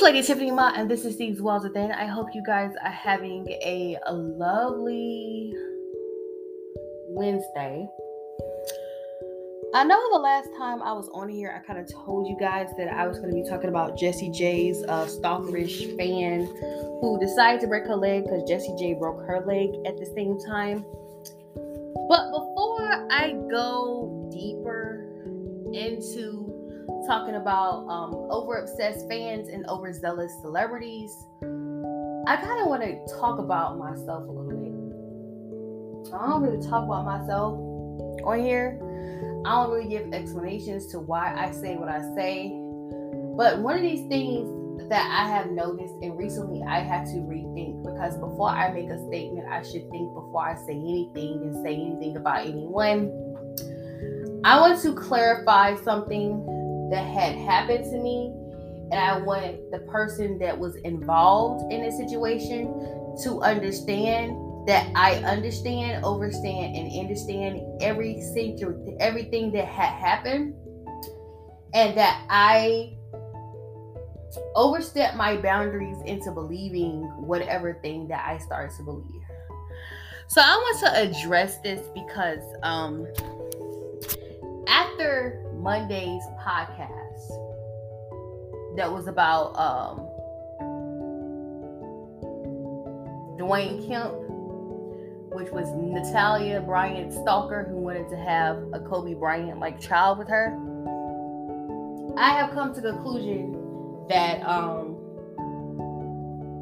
is Lady Tiffany Ma, and this is These Walls Within. I hope you guys are having a, a lovely Wednesday. I know the last time I was on here, I kind of told you guys that I was going to be talking about Jessie J's uh, stalkerish fan who decided to break her leg because Jessie J broke her leg at the same time. But before I go deeper into talking about um, over obsessed fans and overzealous celebrities, I kind of want to talk about myself a little bit. I don't really talk about myself on here. I don't really give explanations to why I say what I say. But one of these things that I have noticed, and recently I had to rethink because before I make a statement, I should think before I say anything and say anything about anyone. I want to clarify something that had happened to me and I want the person that was involved in the situation to understand that I understand, understand, and understand every single everything that had happened, and that I overstepped my boundaries into believing whatever thing that I started to believe. So I want to address this because um after Monday's podcast that was about um, Dwayne Kemp, which was Natalia Bryant's stalker who wanted to have a Kobe Bryant like child with her. I have come to the conclusion that um,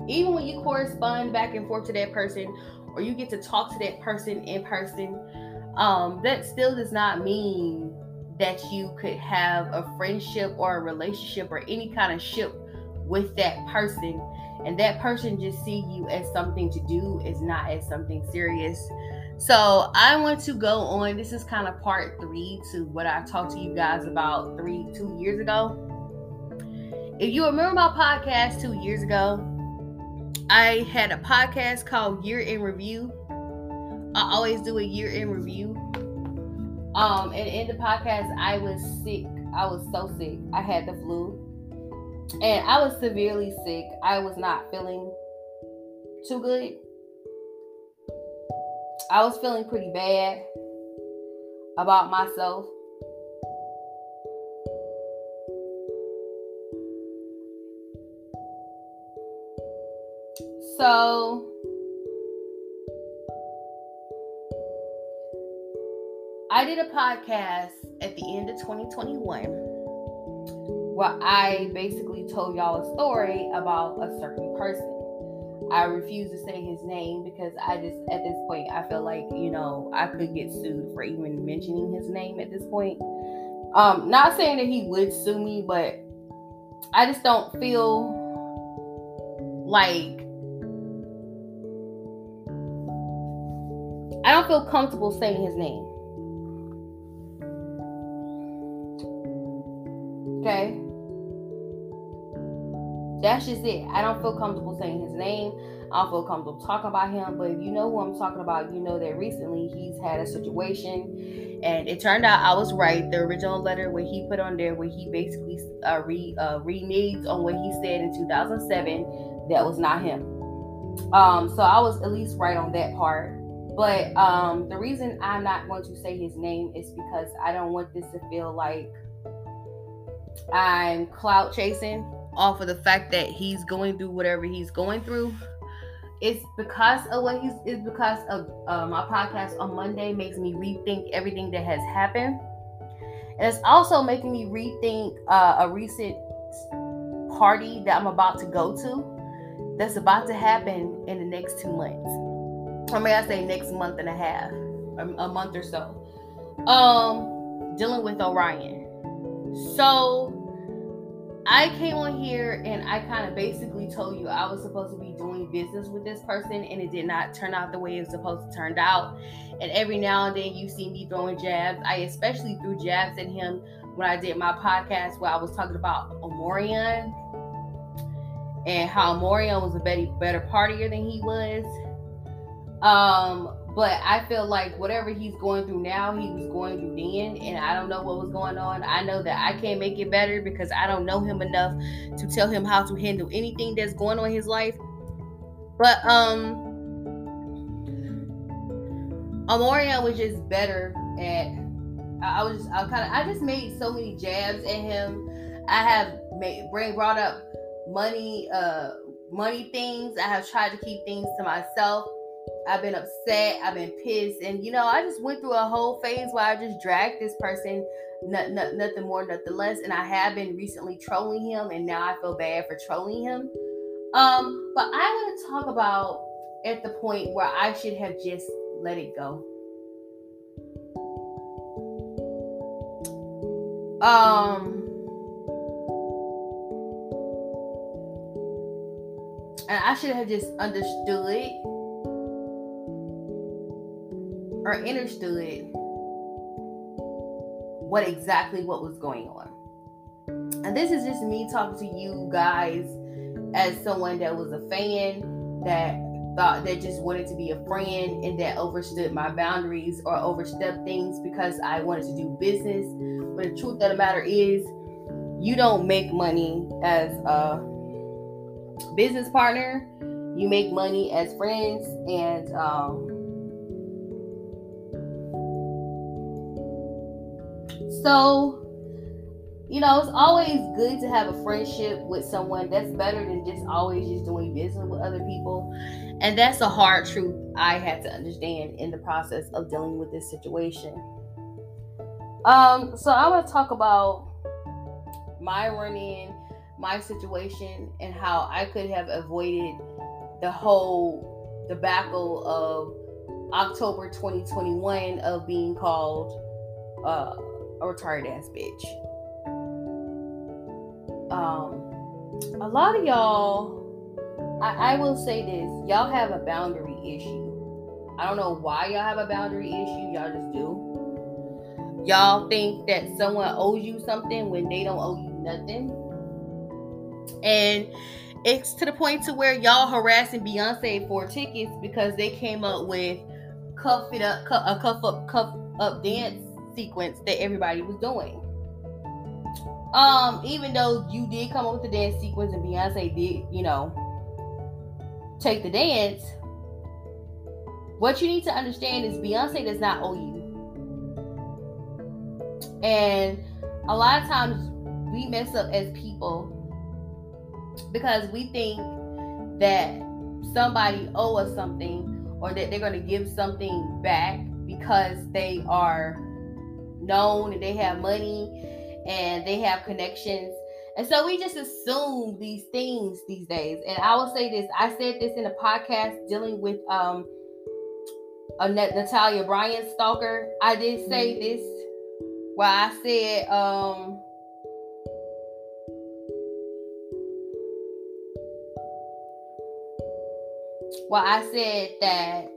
even when you correspond back and forth to that person or you get to talk to that person in person, um, that still does not mean that you could have a friendship or a relationship or any kind of ship with that person. And that person just see you as something to do is not as something serious. So i want to go on. This is kind of part three to what i talked to you guys about three two years ago. If you remember my podcast two years ago i had a podcast called year in review. I always do a year in review um, and in the podcast, I was sick. I was so sick. I had the flu. And I was severely sick. I was not feeling too good. I was feeling pretty bad about myself. So I did a podcast at the end of 2021 where I basically told y'all a story about a certain person. I refuse to say his name because I just, at this point, I feel like, you know, I could get sued for even mentioning his name at this point. Um, not saying that he would sue me, but I just don't feel like I don't feel comfortable saying his name. That's just it. I don't feel comfortable saying his name. I don't feel comfortable talking about him. But if you know who I'm talking about, you know that recently he's had a situation, and it turned out I was right. The original letter where he put on there, where he basically uh, re uh, reneged on what he said in 2007, that was not him. Um, so I was at least right on that part. But um, the reason I'm not going to say his name is because I don't want this to feel like I'm clout chasing off of the fact that he's going through whatever he's going through. It's because of what he's. It's because of uh, my podcast on Monday makes me rethink everything that has happened, and it's also making me rethink uh, a recent party that I'm about to go to. That's about to happen in the next two months. Or may I say next month and a half, a month or so. Um, dealing with Orion. So I came on here and I kind of basically told you I was supposed to be doing business with this person and it did not turn out the way it was supposed to turn out. And every now and then you see me throwing jabs. I especially threw jabs at him when I did my podcast where I was talking about Omarion and how Omarion was a better better partier than he was. Um, But I feel like whatever he's going through now, he was going through then, and I don't know what was going on. I know that I can't make it better because I don't know him enough to tell him how to handle anything that's going on in his life. But um Omarion was just better at I, I was just I kind of I just made so many jabs at him. I have made bring brought up money uh money things. I have tried to keep things to myself. I've been upset. I've been pissed. And, you know, I just went through a whole phase where I just dragged this person, not, not, nothing more, nothing less. And I have been recently trolling him. And now I feel bad for trolling him. Um, but I want to talk about at the point where I should have just let it go. Um, and I should have just understood or understood what exactly what was going on. And this is just me talking to you guys as someone that was a fan that thought that just wanted to be a friend and that overstood my boundaries or overstepped things because I wanted to do business. But the truth of the matter is, you don't make money as a business partner. You make money as friends, and um, So, you know, it's always good to have a friendship with someone that's better than just always just doing business with other people. And that's a hard truth I had to understand in the process of dealing with this situation. Um, so I want to talk about my run in, my situation, and how I could have avoided the whole debacle of October 2021 of being called uh, a retarded ass bitch. Um, a lot of y'all, I, I will say this, y'all have a boundary issue. I don't know why y'all have a boundary issue, y'all just do. Y'all think that someone owes you something when they don't owe you nothing. And it's to the point to where y'all harassing Beyonce for tickets because they came up with cuff it up, cuff, a cuff up, cuff up dance sequence that everybody was doing. Um, even though you did come up with the dance sequence and Beyonce did, you know, take the dance, what you need to understand is Beyonce does not owe you. And a lot of times we mess up as people because we think that somebody owe us something or that they're going to give something back because they are known and they have money and they have connections. And so we just assume these things these days. And I will say this I said this in a podcast dealing with um a Natalia Bryant stalker. I did say this where I said um well I said that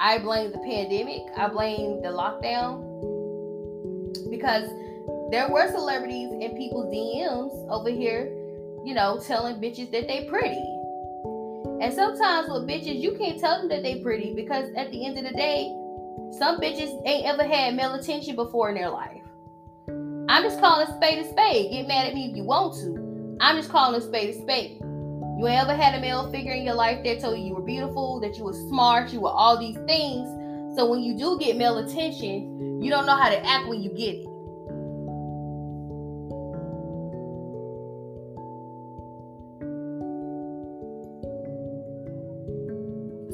I blame the pandemic, I blame the lockdown because there were celebrities in people's DMs over here, you know, telling bitches that they pretty. And sometimes with bitches, you can't tell them that they pretty because at the end of the day, some bitches ain't ever had male attention before in their life. I'm just calling spade a spade. Get mad at me if you want to. I'm just calling spade a spade. You ain't ever had a male figure in your life that told you you were beautiful, that you were smart, you were all these things. So when you do get male attention, you don't know how to act when you get it.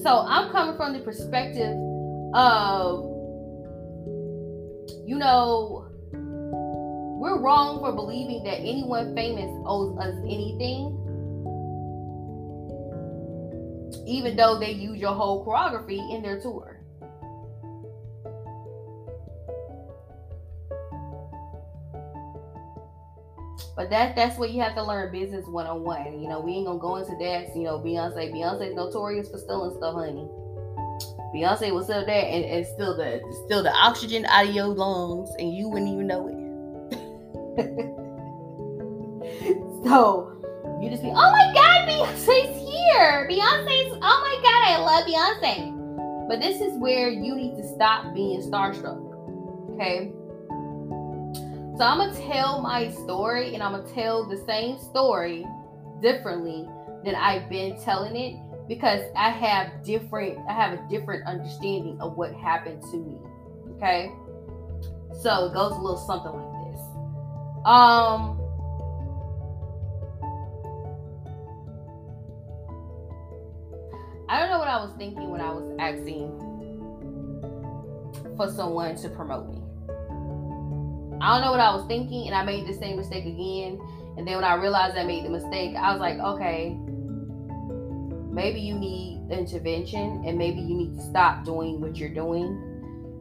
So I'm coming from the perspective of, you know, we're wrong for believing that anyone famous owes us anything. Even though they use your whole choreography in their tour. But that that's what you have to learn business one on one. You know, we ain't gonna go into that. You know, Beyonce, Beyonce's notorious for stealing stuff, honey. Beyonce will sell that and, and steal the steal the oxygen out of your lungs, and you wouldn't even know it. so you just be, oh my god, Beyonce's here. Beyonce's, oh my god, I love Beyonce. But this is where you need to stop being starstruck. Okay. So I'm gonna tell my story and I'm gonna tell the same story differently than I've been telling it because I have different I have a different understanding of what happened to me. Okay? So it goes a little something like this. Um I don't know what I was thinking when I was asking for someone to promote me. I don't know what I was thinking, and I made the same mistake again. And then when I realized I made the mistake, I was like, okay, maybe you need intervention, and maybe you need to stop doing what you're doing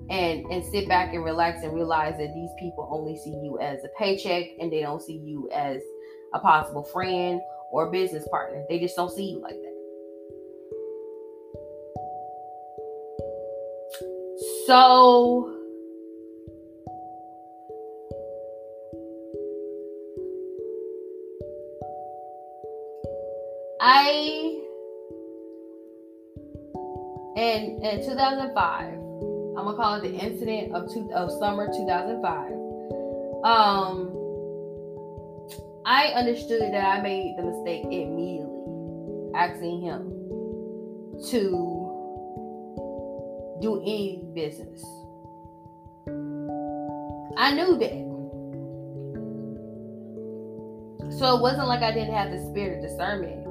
and and sit back and relax and realize that these people only see you as a paycheck and they don't see you as a possible friend or business partner. They just don't see you like that. So I in in 2005, I'm gonna call it the incident of two, of summer 2005. Um, I understood that I made the mistake immediately, asking him to do any business. I knew that. So it wasn't like I didn't have the spirit of discernment.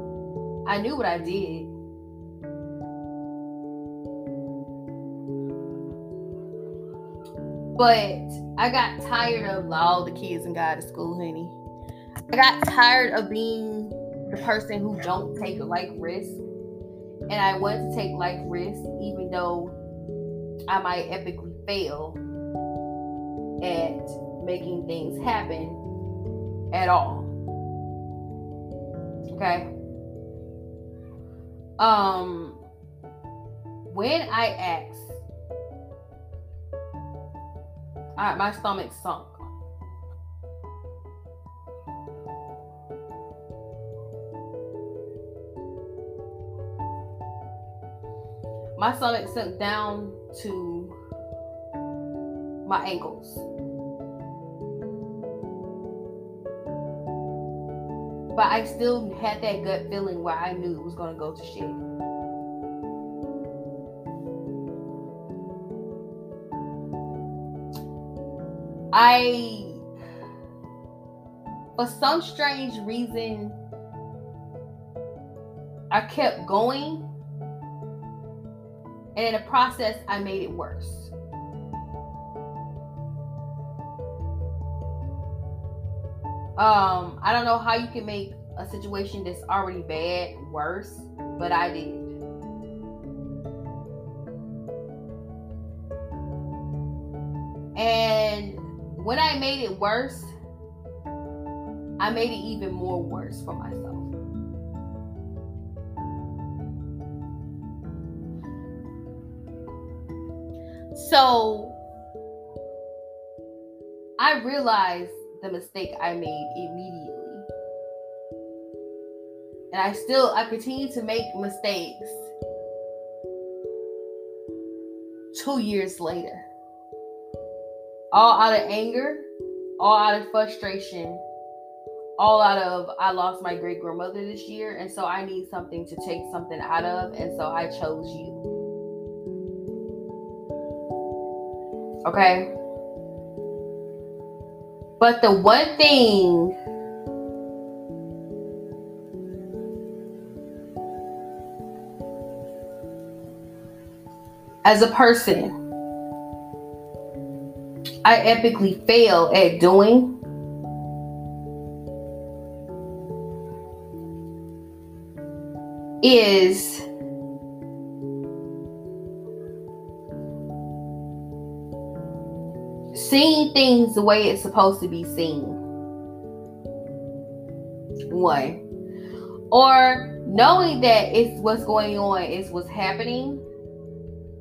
I knew what I did. But I got tired of all the kids and got to school, honey. I got tired of being the person who don't take like risk. And I wanted to take like risk even though I might epically fail at making things happen at all. Okay? Um, when I asked, I, my stomach sunk. My stomach sunk down to my ankles. But I still had that gut feeling where I knew it was going to go to shit. I, for some strange reason, I kept going. And in the process, I made it worse. Um, I don't know how you can make a situation that's already bad worse, but I did. And when I made it worse, I made it even more worse for myself. So I realized the mistake I made immediately. And I still I continue to make mistakes 2 years later. All out of anger, all out of frustration, all out of I lost my great grandmother this year and so I need something to take something out of and so I chose you. Okay? But the one thing as a person I epically fail at doing is seeing things the way it's supposed to be seen. One. Or knowing that it's what's going on is what's happening,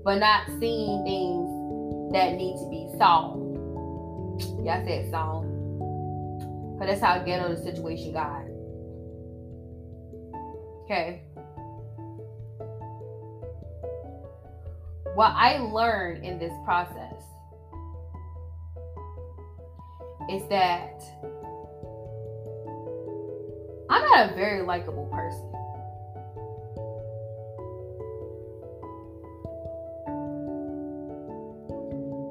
but not seeing things that need to be solved. I said solved. Because that's how ghetto the situation got. Okay. what I learned in this process is that I'm not a very likable person.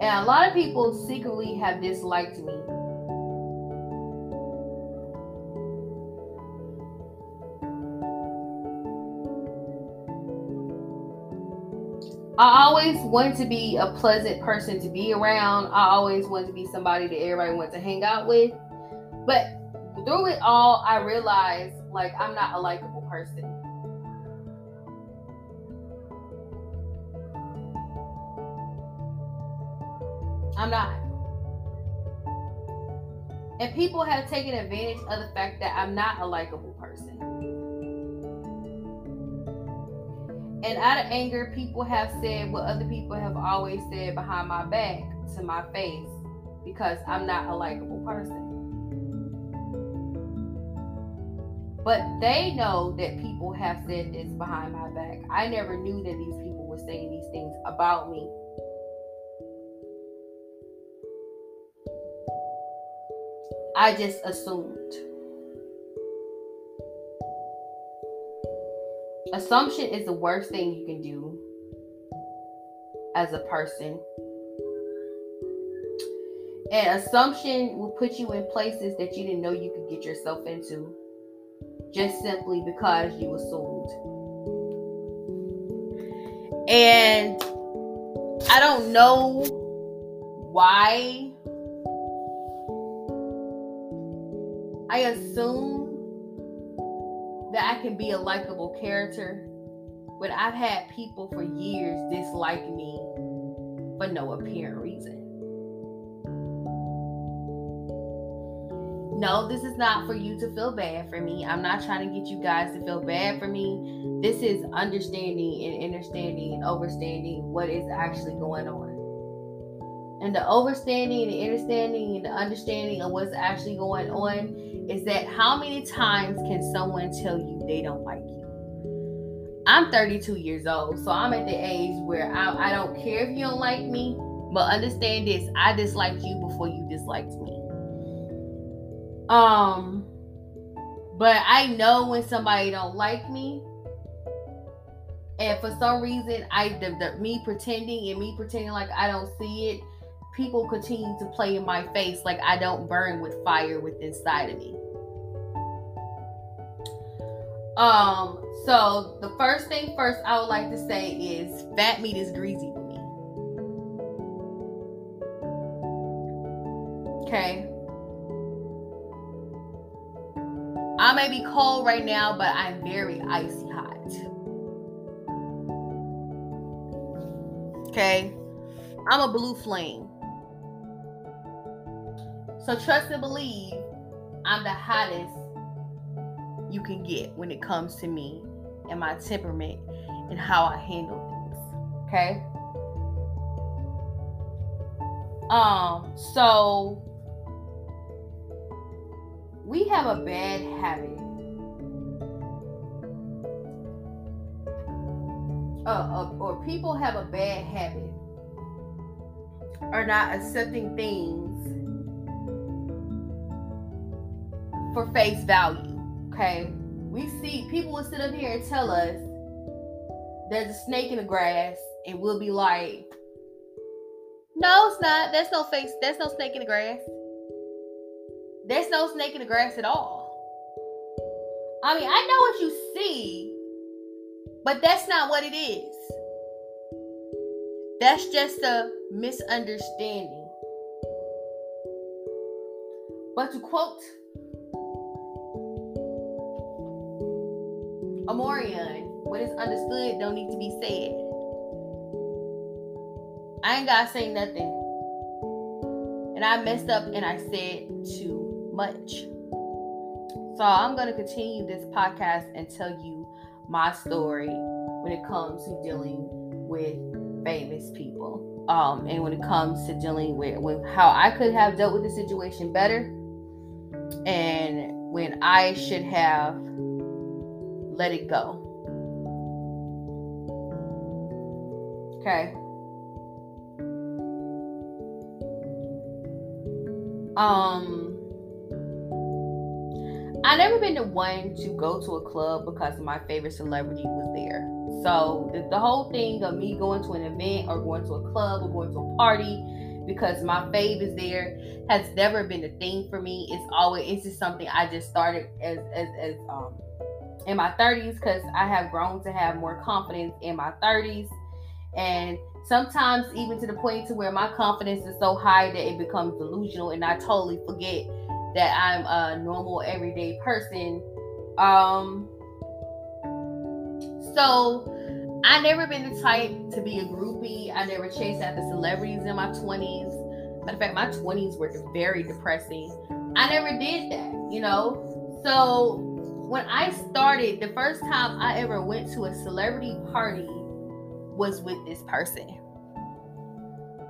And a lot of people secretly have disliked me. I always wanted to be a pleasant person to be around. I always wanted to be somebody that everybody wants to hang out with. But through it all, I realized like I'm not a likable person. I'm not. And people have taken advantage of the fact that I'm not a likable And out of anger, people have said what other people have always said behind my back to my face because I'm not a likable person. But they know that people have said this behind my back. I never knew that these people were saying these things about me. I just assumed. Assumption is the worst thing you can do as a person. And assumption will put you in places that you didn't know you could get yourself into just simply because you assumed. And I don't know why I assume that I can be a likable character, but I've had people for years dislike me for no apparent reason. No, this is not for you to feel bad for me. I'm not trying to get you guys to feel bad for me. This is understanding and understanding and overstanding what is actually going on. And the overstanding and the understanding and the understanding of what's actually going on is that how many times can someone tell you they don't like you? I'm 32 years old, so I'm at the age where I, I don't care if you don't like me, but understand this I disliked you before you disliked me. Um, but I know when somebody don't like me, and for some reason, I the, the, me pretending and me pretending like I don't see it people continue to play in my face like I don't burn with fire within inside of me. Um, so the first thing first I would like to say is fat meat is greasy to me. Okay. I may be cold right now, but I'm very icy hot. Okay. I'm a blue flame. So trust and believe I'm the hottest you can get when it comes to me and my temperament and how I handle things. Okay? Um, so we have a bad habit. Uh, uh, or people have a bad habit are not accepting things for face value. Okay. We see people will sit up here and tell us there's a snake in the grass, and we'll be like, No, it's not. That's no face, That's no snake in the grass. There's no snake in the grass at all. I mean, I know what you see, but that's not what it is. That's just a misunderstanding. But to quote Omarion, what is understood don't need to be said. I ain't gotta say nothing. And I messed up and I said too much. So I'm gonna continue this podcast and tell you my story when it comes to dealing with famous people. Um, and when it comes to dealing with, with how I could have dealt with the situation better and when I should have let it go. Okay. Um I never been the one to go to a club because my favorite celebrity was there. So the, the whole thing of me going to an event or going to a club or going to a party because my fave is there has never been a thing for me. It's always it's just something I just started as as as um in my 30s because I have grown to have more confidence in my 30s and sometimes even to the point to where my confidence is so high that it becomes delusional and I totally forget that I'm a normal everyday person. Um so I never been the type to be a groupie. I never chased after celebrities in my 20s. Matter of fact, my 20s were very depressing. I never did that, you know? So when I started, the first time I ever went to a celebrity party was with this person.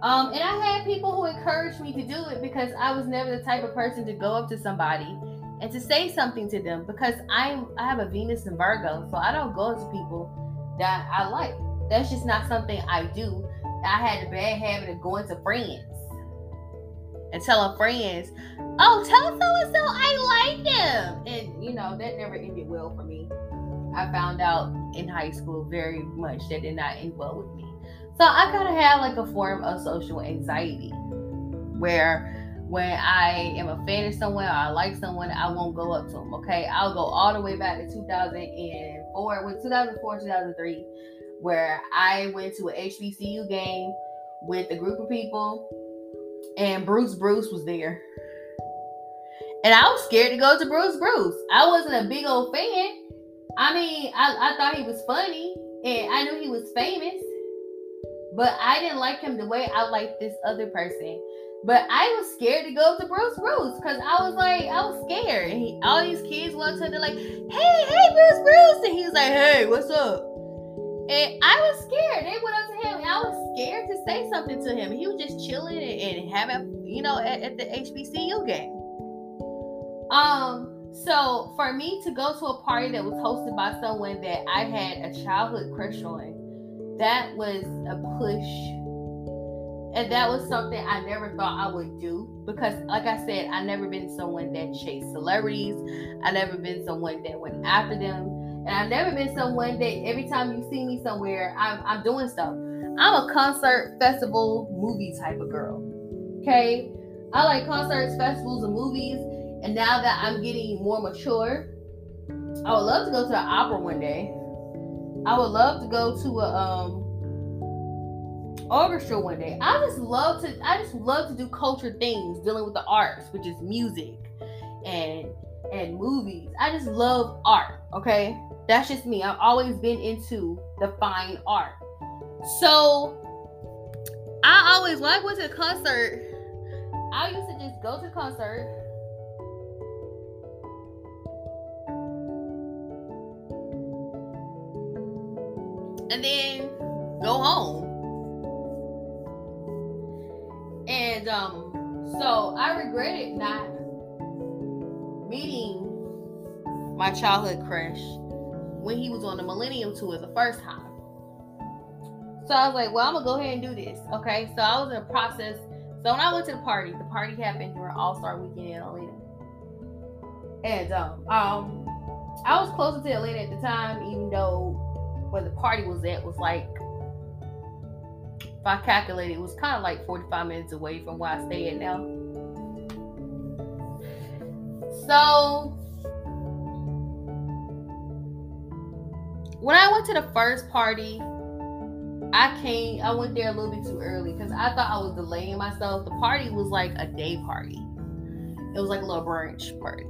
Um, and I had people who encouraged me to do it because I was never the type of person to go up to somebody and to say something to them because I'm I have a Venus and Virgo, so I don't go to people that I like. That's just not something I do. I had the bad habit of going to friends and telling friends, "Oh, tell so and so I like them," and you know that never ended well for me. I found out in high school very much that did not end well with me. So I kind of had like a form of social anxiety where when I am a fan of someone or I like someone, I won't go up to them. Okay, I'll go all the way back to 2004, with 2004, 2003, where I went to an HBCU game with a group of people, and Bruce Bruce was there. And I was scared to go to Bruce Bruce. I wasn't a big old fan. I mean, I, I thought he was funny, and I knew he was famous, but I didn't like him the way I liked this other person. But I was scared to go to Bruce Bruce because I was like, I was scared. And he, all these kids walked up, they're like, hey, hey, Bruce Bruce. And he was like, hey, what's up? And I was scared. They went up to him, and I was scared to say something to him. He was just chilling and, and having, you know, at, at the HBCU game. Um, so for me to go to a party that was hosted by someone that I had a childhood crush on, that was a push and that was something I never thought I would do because, like I said, I never been someone that chased celebrities. I never been someone that went after them. And I've never been someone that every time you see me somewhere, I'm, I'm doing stuff. I'm a concert, festival, movie type of girl. Okay? I like concerts, festivals, and movies. And now that I'm getting more mature, I would love to go to an opera one day. I would love to go to a um orchestra one day. I just love to I just love to do culture things dealing with the arts, which is music and and movies. I just love art, okay? That's just me. I've always been into the fine art. So I always like went to concert, I used to just go to concert. And then go home And um, so I regretted not meeting my childhood crush when he was on the Millennium Tour the first time. So I was like, well, I'm gonna go ahead and do this. Okay. So I was in a process. So when I went to the party, the party happened during All Star Weekend in Atlanta. And um, um, I was closer to Atlanta at the time, even though where the party was at was like if I calculated, it was kind of like 45 minutes away from where I stay at now. So when I went to the first party, I came, I went there a little bit too early because I thought I was delaying myself. The party was like a day party. It was like a little brunch party.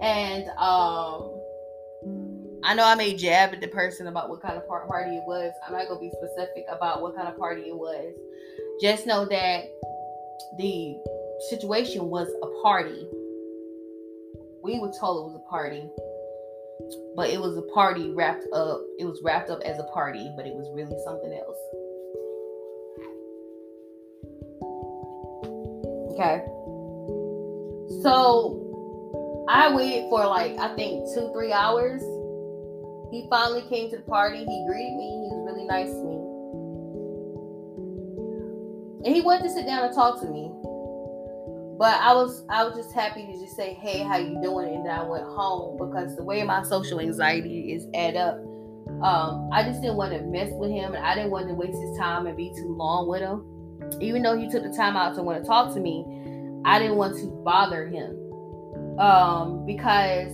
And um I know I may jab at the person about what kind of party it was. I'm not gonna be specific about what kind of party it was. Just know that the situation was a party. We were told it was a party, but it was a party wrapped up. It was wrapped up as a party, but it was really something else. Okay. So I waited for like I think two, three hours he finally came to the party. He greeted me. He was really nice to me. And he wanted to sit down and talk to me. But I was I was just happy to just say, hey, how you doing? And then I went home because the way my social anxiety is add up. Um, I just didn't want to mess with him and I didn't want to waste his time and be too long with him. Even though he took the time out to want to talk to me, I didn't want to bother him. Um, because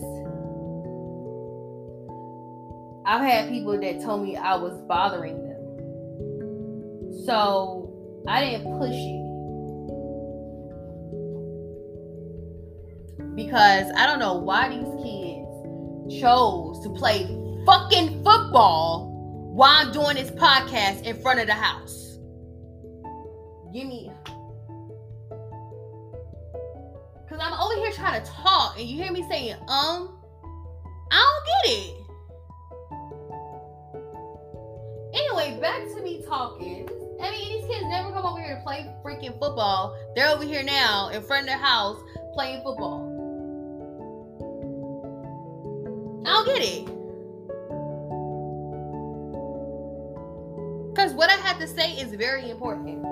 I've had people that told me I was bothering them. So I didn't push it. Because I don't know why these kids chose to play fucking football while I'm doing this podcast in front of the house. Give me. Because I'm over here trying to talk and you hear me saying, um, I don't get it. Anyway, back to me talking. I mean, these kids never come over here to play freaking football. They're over here now in front of their house playing football. I don't get it. Because what I have to say is very important.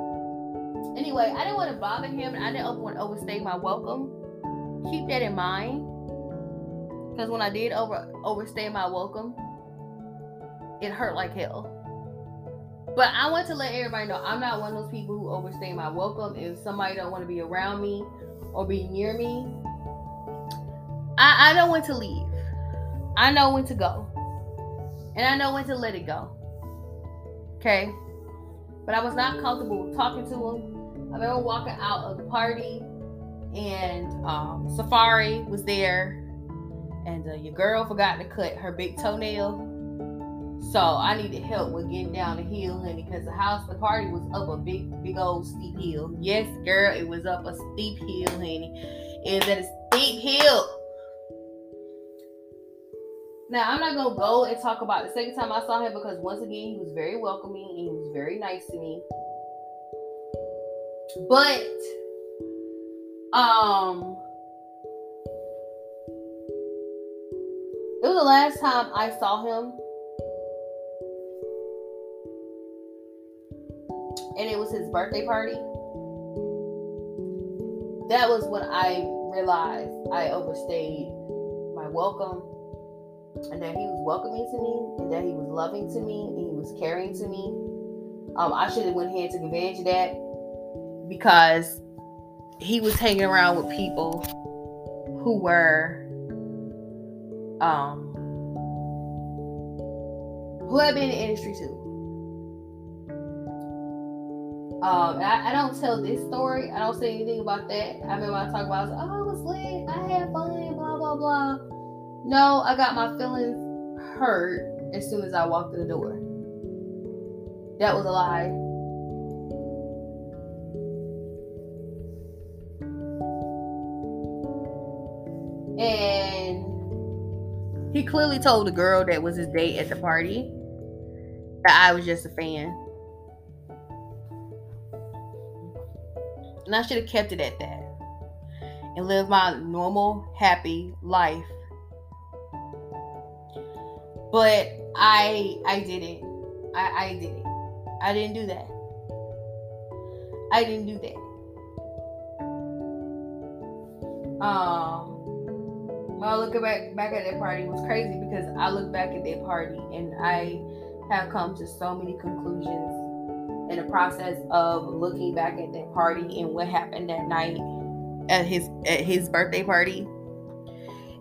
Anyway, I didn't want to bother him and I didn't want to overstay my welcome. Keep that in mind. Because when I did over overstay my welcome, it hurt like hell. But I want to let everybody know I'm not one of those people who overstay my welcome. If somebody don't want to be around me or be near me, I, I don't want to leave. I know when to go. And I know when to let it go. Okay? But I was not comfortable talking to him. I remember walking out of the party and um, Safari was there. And uh, your girl forgot to cut her big toenail. So I needed help with getting down the hill, honey, because the house, the party was up a big, big old steep hill. Yes, girl, it was up a steep hill, honey. It was at a steep hill. Now I'm not gonna go and talk about the second time I saw him because once again he was very welcoming and he was very nice to me. But um it was the last time I saw him. And it was his birthday party, that was when I realized I overstayed my welcome and that he was welcoming to me and that he was loving to me and he was caring to me. Um, I should have went ahead and took advantage of that because he was hanging around with people who were um who had been in the industry too. Um, I, I, don't tell this story. I don't say anything about that. I remember I talk about, I was oh, it was lit. I had fun, blah, blah, blah. No, I got my feelings hurt as soon as I walked in the door. That was a lie. And he clearly told the girl that was his date at the party that I was just a fan. And I should have kept it at that and lived my normal, happy life. But I I didn't. I, I didn't. I didn't do that. I didn't do that. Um when I look back back at that party, was crazy because I look back at that party and I have come to so many conclusions in the process of looking back at that party and what happened that night at his at his birthday party.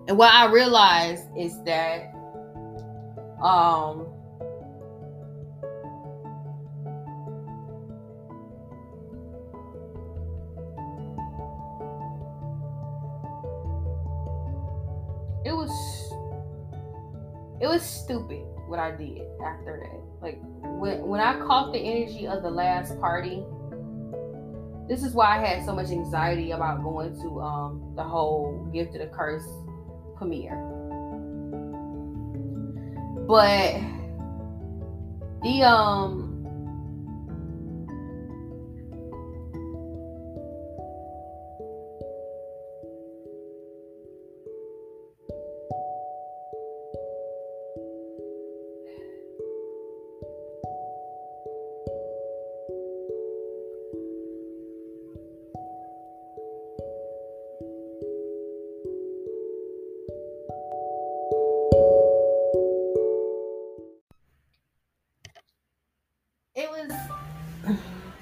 And what I realized is that um it was it was stupid what I did after that. Like when when I caught the energy of the last party, this is why I had so much anxiety about going to um the whole gift of the curse premiere. But the um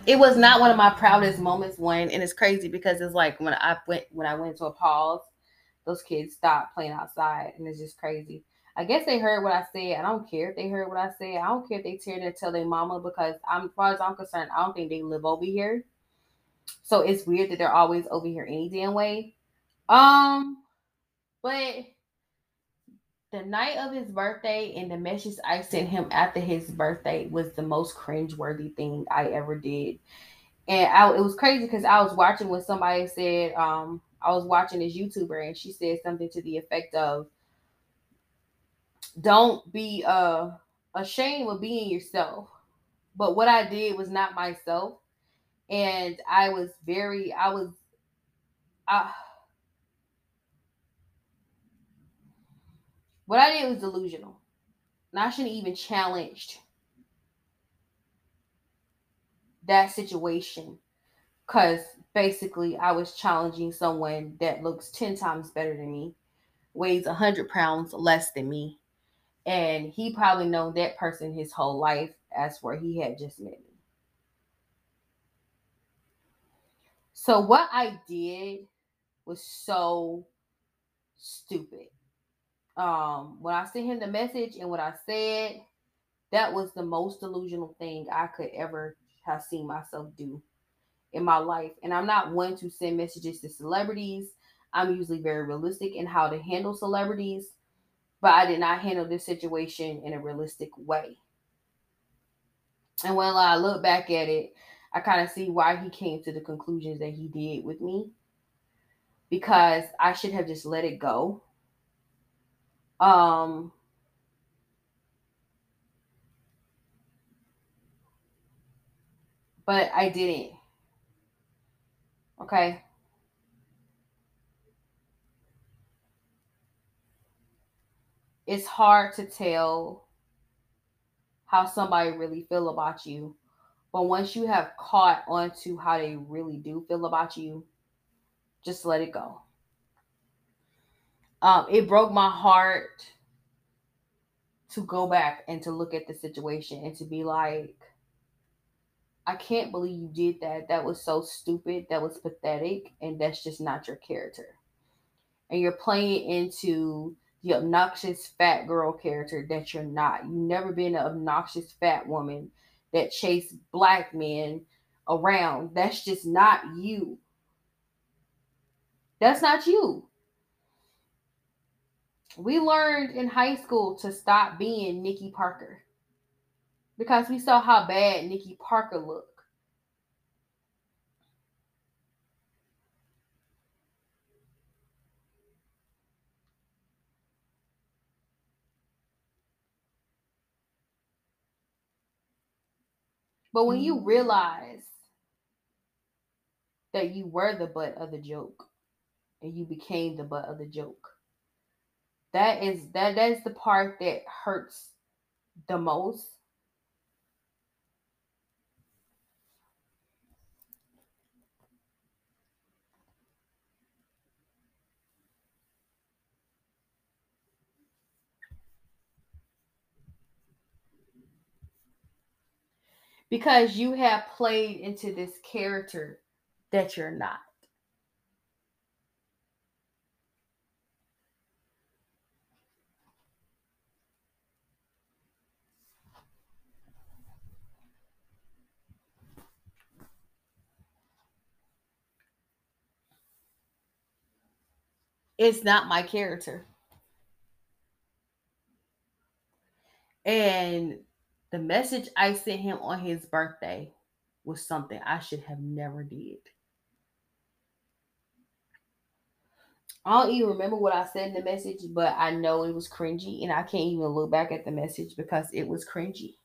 it was not one of my proudest moments when and it's crazy because it's like when I went when I went to a pause, those kids stopped playing outside and it's just crazy. I guess they heard what I said. I don't care if they heard what I said. I don't care if they tear to tell their mama because I'm as far as I'm concerned, I don't think they live over here. So it's weird that they're always over here any damn way. Um, but the night of his birthday and the message I sent him after his birthday was the most cringeworthy thing I ever did. And I, it was crazy because I was watching when somebody said, um, I was watching this YouTuber and she said something to the effect of, don't be uh ashamed of being yourself. But what I did was not myself. And I was very, I was, I, what I did was delusional. And I shouldn't even challenged that situation because basically I was challenging someone that looks 10 times better than me, weighs 100 pounds less than me, and he probably known that person his whole life as where he had just met me. So what I did was so stupid. Um, when I sent him the message and what I said, that was the most delusional thing I could ever have seen myself do in my life. And I'm not one to send messages to celebrities. I'm usually very realistic in how to handle celebrities but I did not handle this situation in a realistic way. And when I look back at it, I kind of see why he came to the conclusions that he did with me because I should have just let it go. Um, but I didn't. Okay. it's hard to tell how somebody really feel about you. But once you have caught onto how they really do feel about you, just let it go. Um, it broke my heart to go back and to look at the situation and to be like, I can't believe you did that. That was so stupid. That was pathetic. And that's just not your character. And you're playing into the obnoxious fat girl character that you're not. You've never been an obnoxious fat woman that chase black men around. That's just not you. That's not you. We learned in high school to stop being Nikki Parker because we saw how bad Nikki Parker looked. But when you mm. realize that you were the butt of the joke and you became the butt of the joke, that is that that's the part that hurts the most. because you have played into this character that you're not. It's not my character. And the message I sent him on his birthday was something I should have never did. I don't even remember what I said in the message, but I know it was cringy, and I can't even look back at the message because it was cringy.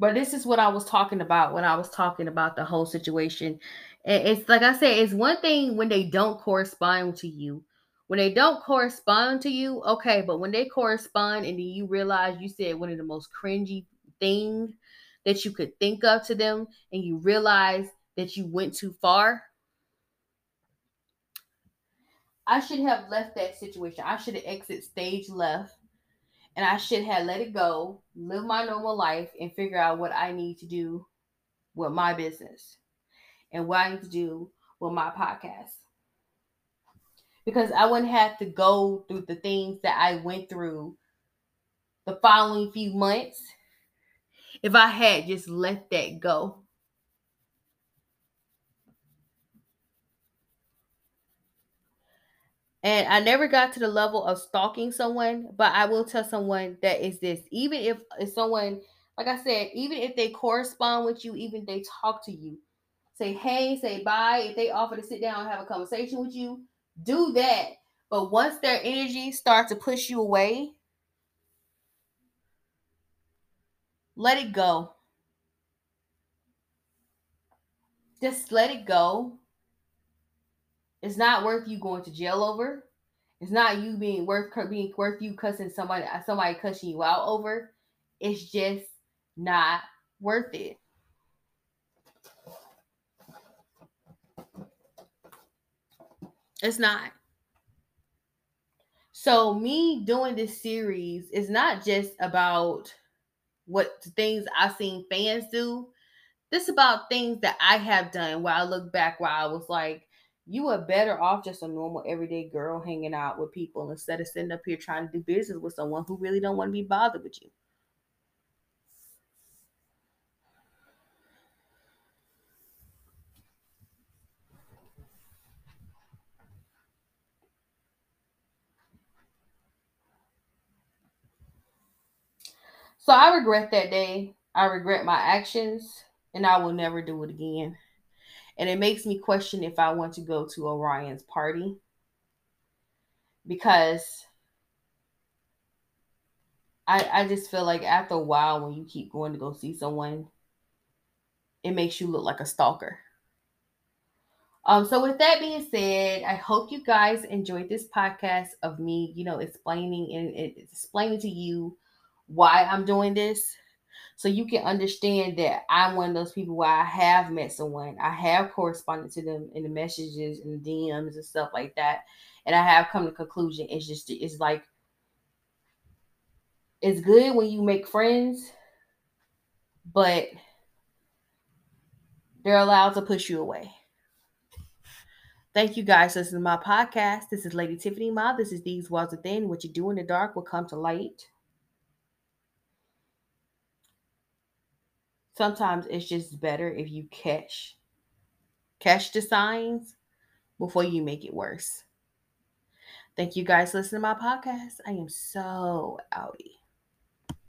But this is what I was talking about when I was talking about the whole situation. It's like I said, it's one thing when they don't correspond to you. When they don't correspond to you, okay, but when they correspond and then you realize you said one of the most cringy things that you could think of to them and you realize that you went too far. I should have left that situation. I should have exit stage left and I should have let it go, live my normal life, and figure out what I need to do with my business and what I need to do with my podcast. Because I wouldn't have to go through the things that I went through the following few months if I had just let that go. And I never got to the level of stalking someone, but I will tell someone that is this. Even if, if someone, like I said, even if they correspond with you, even if they talk to you, say hey, say bye. If they offer to sit down and have a conversation with you, do that. But once their energy starts to push you away, let it go. Just let it go it's not worth you going to jail over. It's not you being worth being worth you cussing somebody somebody cussing you out over. It's just not worth it. It's not. So me doing this series is not just about what things I've seen fans do. This about things that I have done while I look back while I was like, you are better off just a normal everyday girl hanging out with people instead of sitting up here trying to do business with someone who really don't want to be bothered with you. So I regret that day. I regret my actions and I will never do it again. And it makes me question if I want to go to Orion's party because I I just feel like after a while when you keep going to go see someone, it makes you look like a stalker. Um, so with that being said, I hope you guys enjoyed this podcast of me, you know, explaining and explaining to you why I'm doing this so you can understand that I'm one of those people where I have met someone, I have corresponded to them in the messages and DMs and stuff like that, and I have come to conclusion. It's just it's like it's good when you make friends, but they're allowed to push you away. Thank you guys for listening to my podcast. This is Lady Tiffany Ma. This is These Walls Within. What you do in the dark will come to light. Sometimes it's just better if you catch catch the signs before you make it worse. Thank you guys listening to my podcast. I am so outie.